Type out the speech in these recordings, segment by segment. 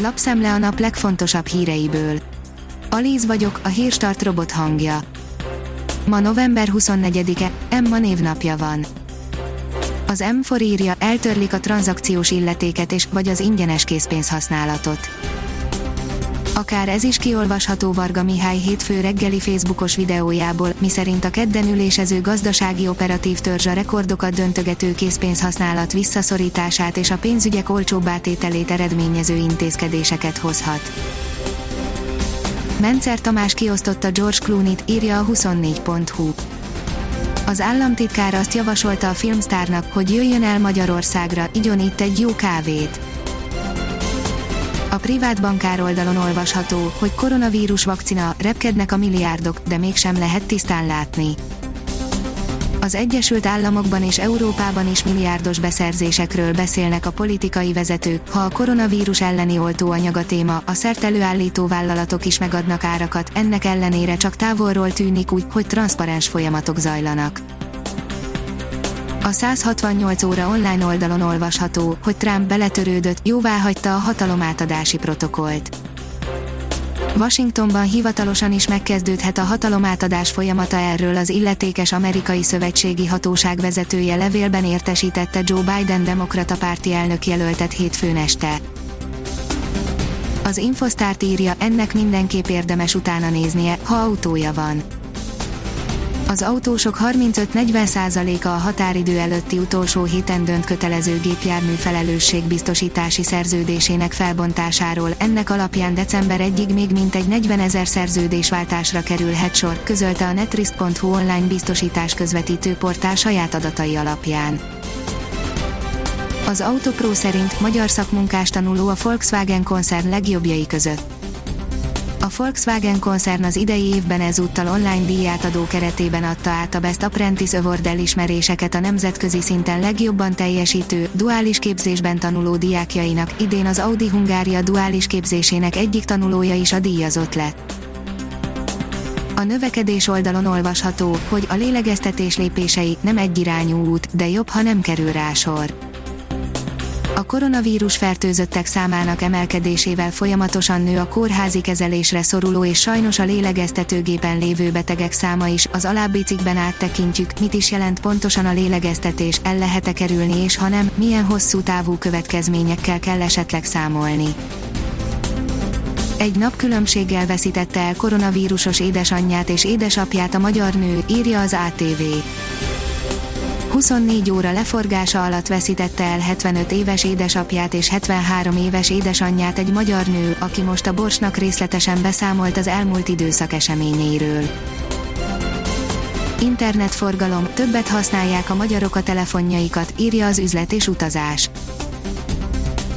Lapszemle a nap legfontosabb híreiből. Alíz vagyok, a hírstart robot hangja. Ma november 24-e, Emma névnapja van. Az M4 írja, eltörlik a tranzakciós illetéket és vagy az ingyenes készpénzhasználatot. Akár ez is kiolvasható Varga Mihály hétfő reggeli Facebookos videójából, miszerint a kedden ülésező gazdasági operatív törzs a rekordokat döntögető készpénzhasználat visszaszorítását és a pénzügyek olcsóbb átételét eredményező intézkedéseket hozhat. Mencer Tamás kiosztotta George Clooney-t, írja a 24.hu. Az államtitkár azt javasolta a filmstárnak, hogy jöjjön el Magyarországra, igyon itt egy jó kávét. A privát bankár oldalon olvasható, hogy koronavírus vakcina, repkednek a milliárdok, de mégsem lehet tisztán látni. Az Egyesült Államokban és Európában is milliárdos beszerzésekről beszélnek a politikai vezetők, ha a koronavírus elleni oltóanyag a téma, a szert előállító vállalatok is megadnak árakat, ennek ellenére csak távolról tűnik úgy, hogy transzparens folyamatok zajlanak. A 168 óra online oldalon olvasható, hogy Trump beletörődött, jóváhagyta a hatalomátadási protokollt. Washingtonban hivatalosan is megkezdődhet a hatalomátadás folyamata erről az illetékes amerikai szövetségi hatóság vezetője levélben értesítette Joe Biden demokrata párti elnök jelöltet hétfőn este. Az Infosztárt írja, ennek mindenképp érdemes utána néznie, ha autója van az autósok 35-40%-a a határidő előtti utolsó héten dönt kötelező gépjármű felelősségbiztosítási szerződésének felbontásáról, ennek alapján december 1-ig még mintegy 40 ezer szerződésváltásra kerülhet sor, közölte a netrisk.hu online biztosítás közvetítő portál saját adatai alapján. Az Autopro szerint magyar szakmunkás tanuló a Volkswagen koncern legjobbjai között Volkswagen koncern az idei évben ezúttal online díjátadó keretében adta át a Best Apprentice Award elismeréseket a nemzetközi szinten legjobban teljesítő, duális képzésben tanuló diákjainak, idén az Audi Hungária duális képzésének egyik tanulója is a díjazott lett. A növekedés oldalon olvasható, hogy a lélegeztetés lépései nem egyirányú út, de jobb, ha nem kerül rá sor a koronavírus fertőzöttek számának emelkedésével folyamatosan nő a kórházi kezelésre szoruló és sajnos a lélegeztetőgépen lévő betegek száma is, az alábbi cikkben áttekintjük, mit is jelent pontosan a lélegeztetés, el lehet-e kerülni és ha nem, milyen hosszú távú következményekkel kell esetleg számolni. Egy nap különbséggel veszítette el koronavírusos édesanyját és édesapját a magyar nő, írja az ATV. 24 óra leforgása alatt veszítette el 75 éves édesapját és 73 éves édesanyját egy magyar nő, aki most a Borsnak részletesen beszámolt az elmúlt időszak eseményeiről. Internetforgalom, többet használják a magyarok a telefonjaikat, írja az üzlet és utazás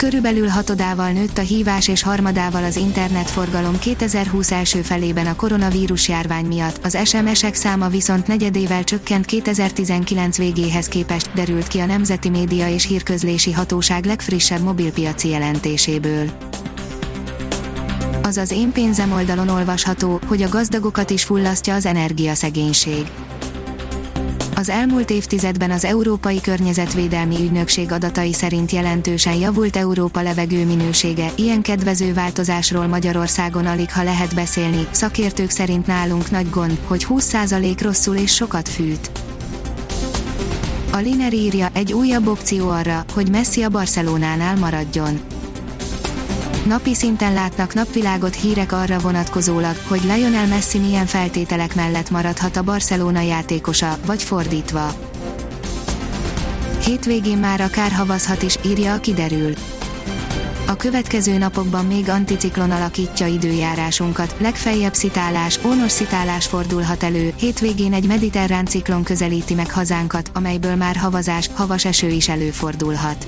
Körülbelül hatodával nőtt a hívás és harmadával az internetforgalom 2020 első felében a koronavírus járvány miatt, az SMS-ek száma viszont negyedével csökkent 2019 végéhez képest, derült ki a Nemzeti Média és Hírközlési Hatóság legfrissebb mobilpiaci jelentéséből. Az az én pénzem oldalon olvasható, hogy a gazdagokat is fullasztja az energiaszegénység az elmúlt évtizedben az Európai Környezetvédelmi Ügynökség adatai szerint jelentősen javult Európa levegő minősége, ilyen kedvező változásról Magyarországon alig ha lehet beszélni, szakértők szerint nálunk nagy gond, hogy 20% rosszul és sokat fűt. A Liner írja egy újabb opció arra, hogy Messi a Barcelonánál maradjon Napi szinten látnak napvilágot hírek arra vonatkozólag, hogy Lionel Messi milyen feltételek mellett maradhat a Barcelona játékosa, vagy fordítva. Hétvégén már akár havazhat is, írja a kiderül. A következő napokban még anticiklon alakítja időjárásunkat, legfeljebb szitálás, ónos szitálás fordulhat elő, hétvégén egy mediterrán ciklon közelíti meg hazánkat, amelyből már havazás, havas eső is előfordulhat.